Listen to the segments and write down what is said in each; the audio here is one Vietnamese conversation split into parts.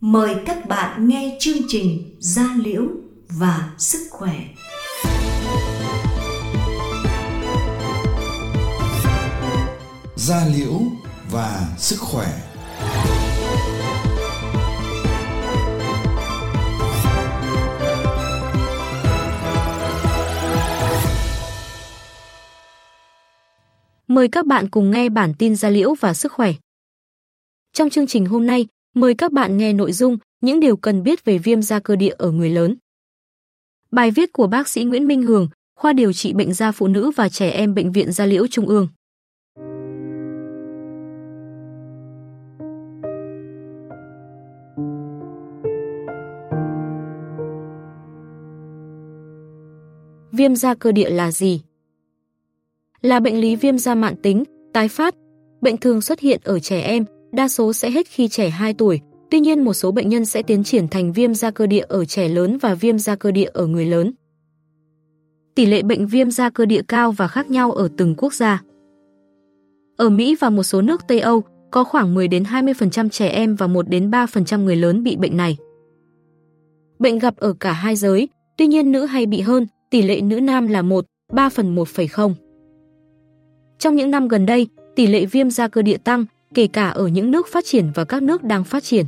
mời các bạn nghe chương trình Gia Liễu và Sức Khỏe. Gia Liễu và Sức Khỏe Mời các bạn cùng nghe bản tin Gia Liễu và Sức Khỏe. Trong chương trình hôm nay, mời các bạn nghe nội dung những điều cần biết về viêm da cơ địa ở người lớn. Bài viết của bác sĩ Nguyễn Minh Hường, khoa điều trị bệnh da phụ nữ và trẻ em Bệnh viện Gia Liễu Trung ương. Viêm da cơ địa là gì? Là bệnh lý viêm da mạn tính, tái phát. Bệnh thường xuất hiện ở trẻ em, đa số sẽ hết khi trẻ 2 tuổi. Tuy nhiên một số bệnh nhân sẽ tiến triển thành viêm da cơ địa ở trẻ lớn và viêm da cơ địa ở người lớn. Tỷ lệ bệnh viêm da cơ địa cao và khác nhau ở từng quốc gia. Ở Mỹ và một số nước Tây Âu, có khoảng 10 đến 20% trẻ em và 1 đến 3% người lớn bị bệnh này. Bệnh gặp ở cả hai giới, tuy nhiên nữ hay bị hơn, tỷ lệ nữ nam là 1, 3 phần 1,0. Trong những năm gần đây, tỷ lệ viêm da cơ địa tăng, kể cả ở những nước phát triển và các nước đang phát triển.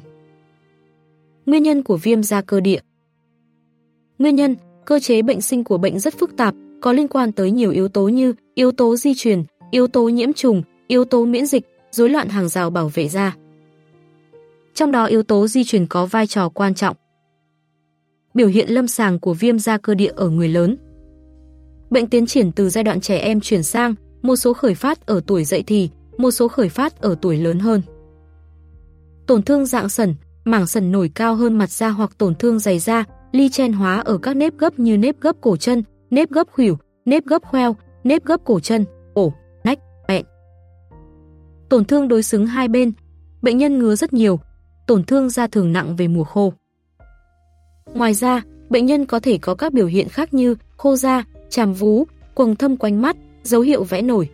Nguyên nhân của viêm da cơ địa Nguyên nhân, cơ chế bệnh sinh của bệnh rất phức tạp, có liên quan tới nhiều yếu tố như yếu tố di truyền, yếu tố nhiễm trùng, yếu tố miễn dịch, rối loạn hàng rào bảo vệ da. Trong đó yếu tố di truyền có vai trò quan trọng. Biểu hiện lâm sàng của viêm da cơ địa ở người lớn. Bệnh tiến triển từ giai đoạn trẻ em chuyển sang, một số khởi phát ở tuổi dậy thì, một số khởi phát ở tuổi lớn hơn. Tổn thương dạng sẩn, mảng sẩn nổi cao hơn mặt da hoặc tổn thương dày da, ly chen hóa ở các nếp gấp như nếp gấp cổ chân, nếp gấp khuỷu, nếp gấp khoeo, nếp gấp cổ chân, ổ, nách, bẹn. Tổn thương đối xứng hai bên, bệnh nhân ngứa rất nhiều, tổn thương da thường nặng về mùa khô. Ngoài ra, bệnh nhân có thể có các biểu hiện khác như khô da, chàm vú, quầng thâm quanh mắt, dấu hiệu vẽ nổi.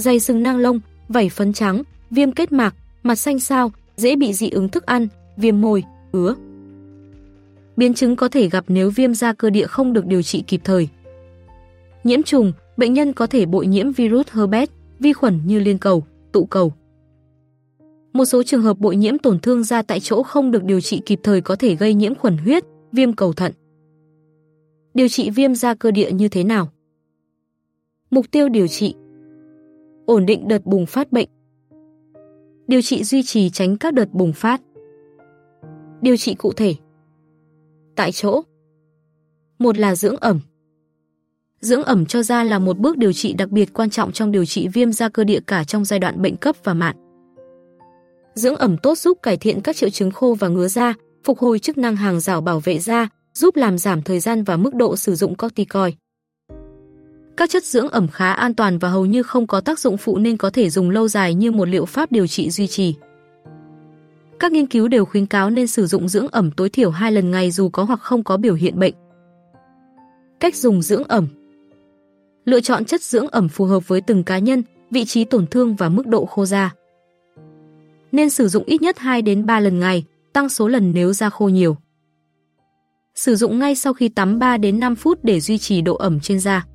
Dày sừng nang lông, vảy phấn trắng, viêm kết mạc, mặt xanh xao, dễ bị dị ứng thức ăn, viêm môi, ứa. Biến chứng có thể gặp nếu viêm da cơ địa không được điều trị kịp thời. Nhiễm trùng, bệnh nhân có thể bội nhiễm virus herpes, vi khuẩn như liên cầu, tụ cầu. Một số trường hợp bội nhiễm tổn thương da tại chỗ không được điều trị kịp thời có thể gây nhiễm khuẩn huyết, viêm cầu thận. Điều trị viêm da cơ địa như thế nào? Mục tiêu điều trị Ổn định đợt bùng phát bệnh. Điều trị duy trì tránh các đợt bùng phát. Điều trị cụ thể. Tại chỗ. Một là dưỡng ẩm. Dưỡng ẩm cho da là một bước điều trị đặc biệt quan trọng trong điều trị viêm da cơ địa cả trong giai đoạn bệnh cấp và mạn. Dưỡng ẩm tốt giúp cải thiện các triệu chứng khô và ngứa da, phục hồi chức năng hàng rào bảo vệ da, giúp làm giảm thời gian và mức độ sử dụng corticoid. Các chất dưỡng ẩm khá an toàn và hầu như không có tác dụng phụ nên có thể dùng lâu dài như một liệu pháp điều trị duy trì. Các nghiên cứu đều khuyến cáo nên sử dụng dưỡng ẩm tối thiểu 2 lần ngày dù có hoặc không có biểu hiện bệnh. Cách dùng dưỡng ẩm Lựa chọn chất dưỡng ẩm phù hợp với từng cá nhân, vị trí tổn thương và mức độ khô da. Nên sử dụng ít nhất 2 đến 3 lần ngày, tăng số lần nếu da khô nhiều. Sử dụng ngay sau khi tắm 3 đến 5 phút để duy trì độ ẩm trên da.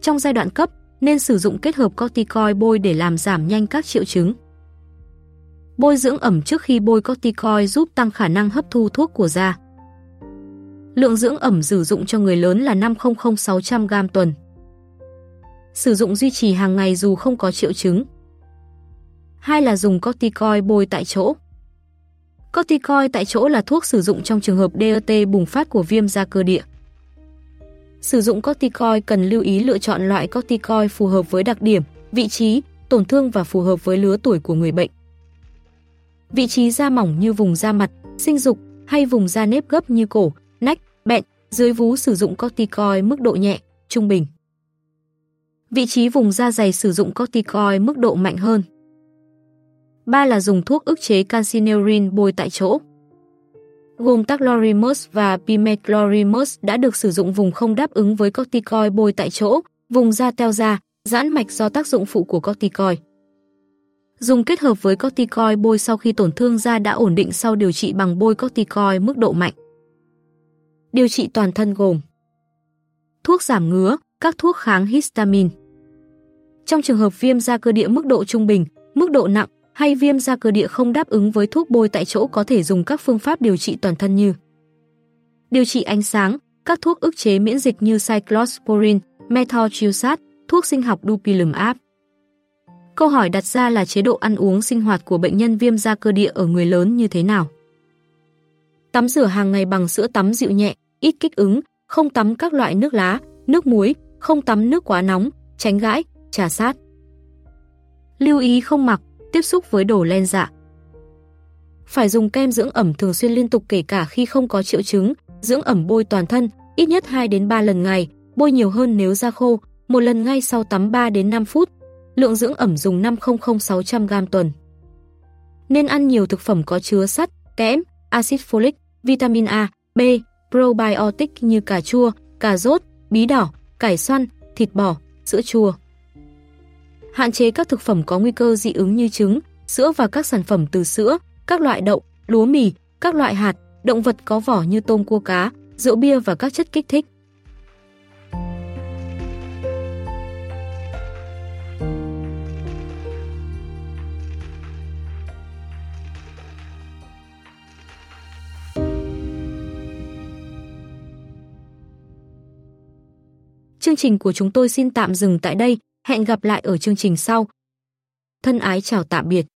Trong giai đoạn cấp, nên sử dụng kết hợp corticoid bôi để làm giảm nhanh các triệu chứng. Bôi dưỡng ẩm trước khi bôi corticoid giúp tăng khả năng hấp thu thuốc của da. Lượng dưỡng ẩm sử dụng cho người lớn là 500-600g tuần. Sử dụng duy trì hàng ngày dù không có triệu chứng. Hai là dùng corticoid bôi tại chỗ. Corticoid tại chỗ là thuốc sử dụng trong trường hợp DRT bùng phát của viêm da cơ địa. Sử dụng corticoid cần lưu ý lựa chọn loại corticoid phù hợp với đặc điểm, vị trí, tổn thương và phù hợp với lứa tuổi của người bệnh. Vị trí da mỏng như vùng da mặt, sinh dục hay vùng da nếp gấp như cổ, nách, bẹn, dưới vú sử dụng corticoid mức độ nhẹ, trung bình. Vị trí vùng da dày sử dụng corticoid mức độ mạnh hơn. 3 là dùng thuốc ức chế calcineurin bôi tại chỗ gồm taclorimus và pimeclorimus đã được sử dụng vùng không đáp ứng với corticoid bôi tại chỗ, vùng da teo da, giãn mạch do tác dụng phụ của corticoid. Dùng kết hợp với corticoid bôi sau khi tổn thương da đã ổn định sau điều trị bằng bôi corticoid mức độ mạnh. Điều trị toàn thân gồm Thuốc giảm ngứa, các thuốc kháng histamine. Trong trường hợp viêm da cơ địa mức độ trung bình, mức độ nặng hay viêm da cơ địa không đáp ứng với thuốc bôi tại chỗ có thể dùng các phương pháp điều trị toàn thân như Điều trị ánh sáng, các thuốc ức chế miễn dịch như cyclosporin, methotrexate, thuốc sinh học dupilumab. Câu hỏi đặt ra là chế độ ăn uống sinh hoạt của bệnh nhân viêm da cơ địa ở người lớn như thế nào? Tắm rửa hàng ngày bằng sữa tắm dịu nhẹ, ít kích ứng, không tắm các loại nước lá, nước muối, không tắm nước quá nóng, tránh gãi, trà sát. Lưu ý không mặc, tiếp xúc với đồ len dạ. Phải dùng kem dưỡng ẩm thường xuyên liên tục kể cả khi không có triệu chứng, dưỡng ẩm bôi toàn thân, ít nhất 2 đến 3 lần ngày, bôi nhiều hơn nếu da khô, một lần ngay sau tắm 3 đến 5 phút. Lượng dưỡng ẩm dùng 500-600g tuần. Nên ăn nhiều thực phẩm có chứa sắt, kẽm, axit folic, vitamin A, B, probiotic như cà chua, cà rốt, bí đỏ, cải xoăn, thịt bò, sữa chua. Hạn chế các thực phẩm có nguy cơ dị ứng như trứng, sữa và các sản phẩm từ sữa, các loại đậu, lúa mì, các loại hạt, động vật có vỏ như tôm cua cá, rượu bia và các chất kích thích. Chương trình của chúng tôi xin tạm dừng tại đây, hẹn gặp lại ở chương trình sau. Thân ái chào tạm biệt.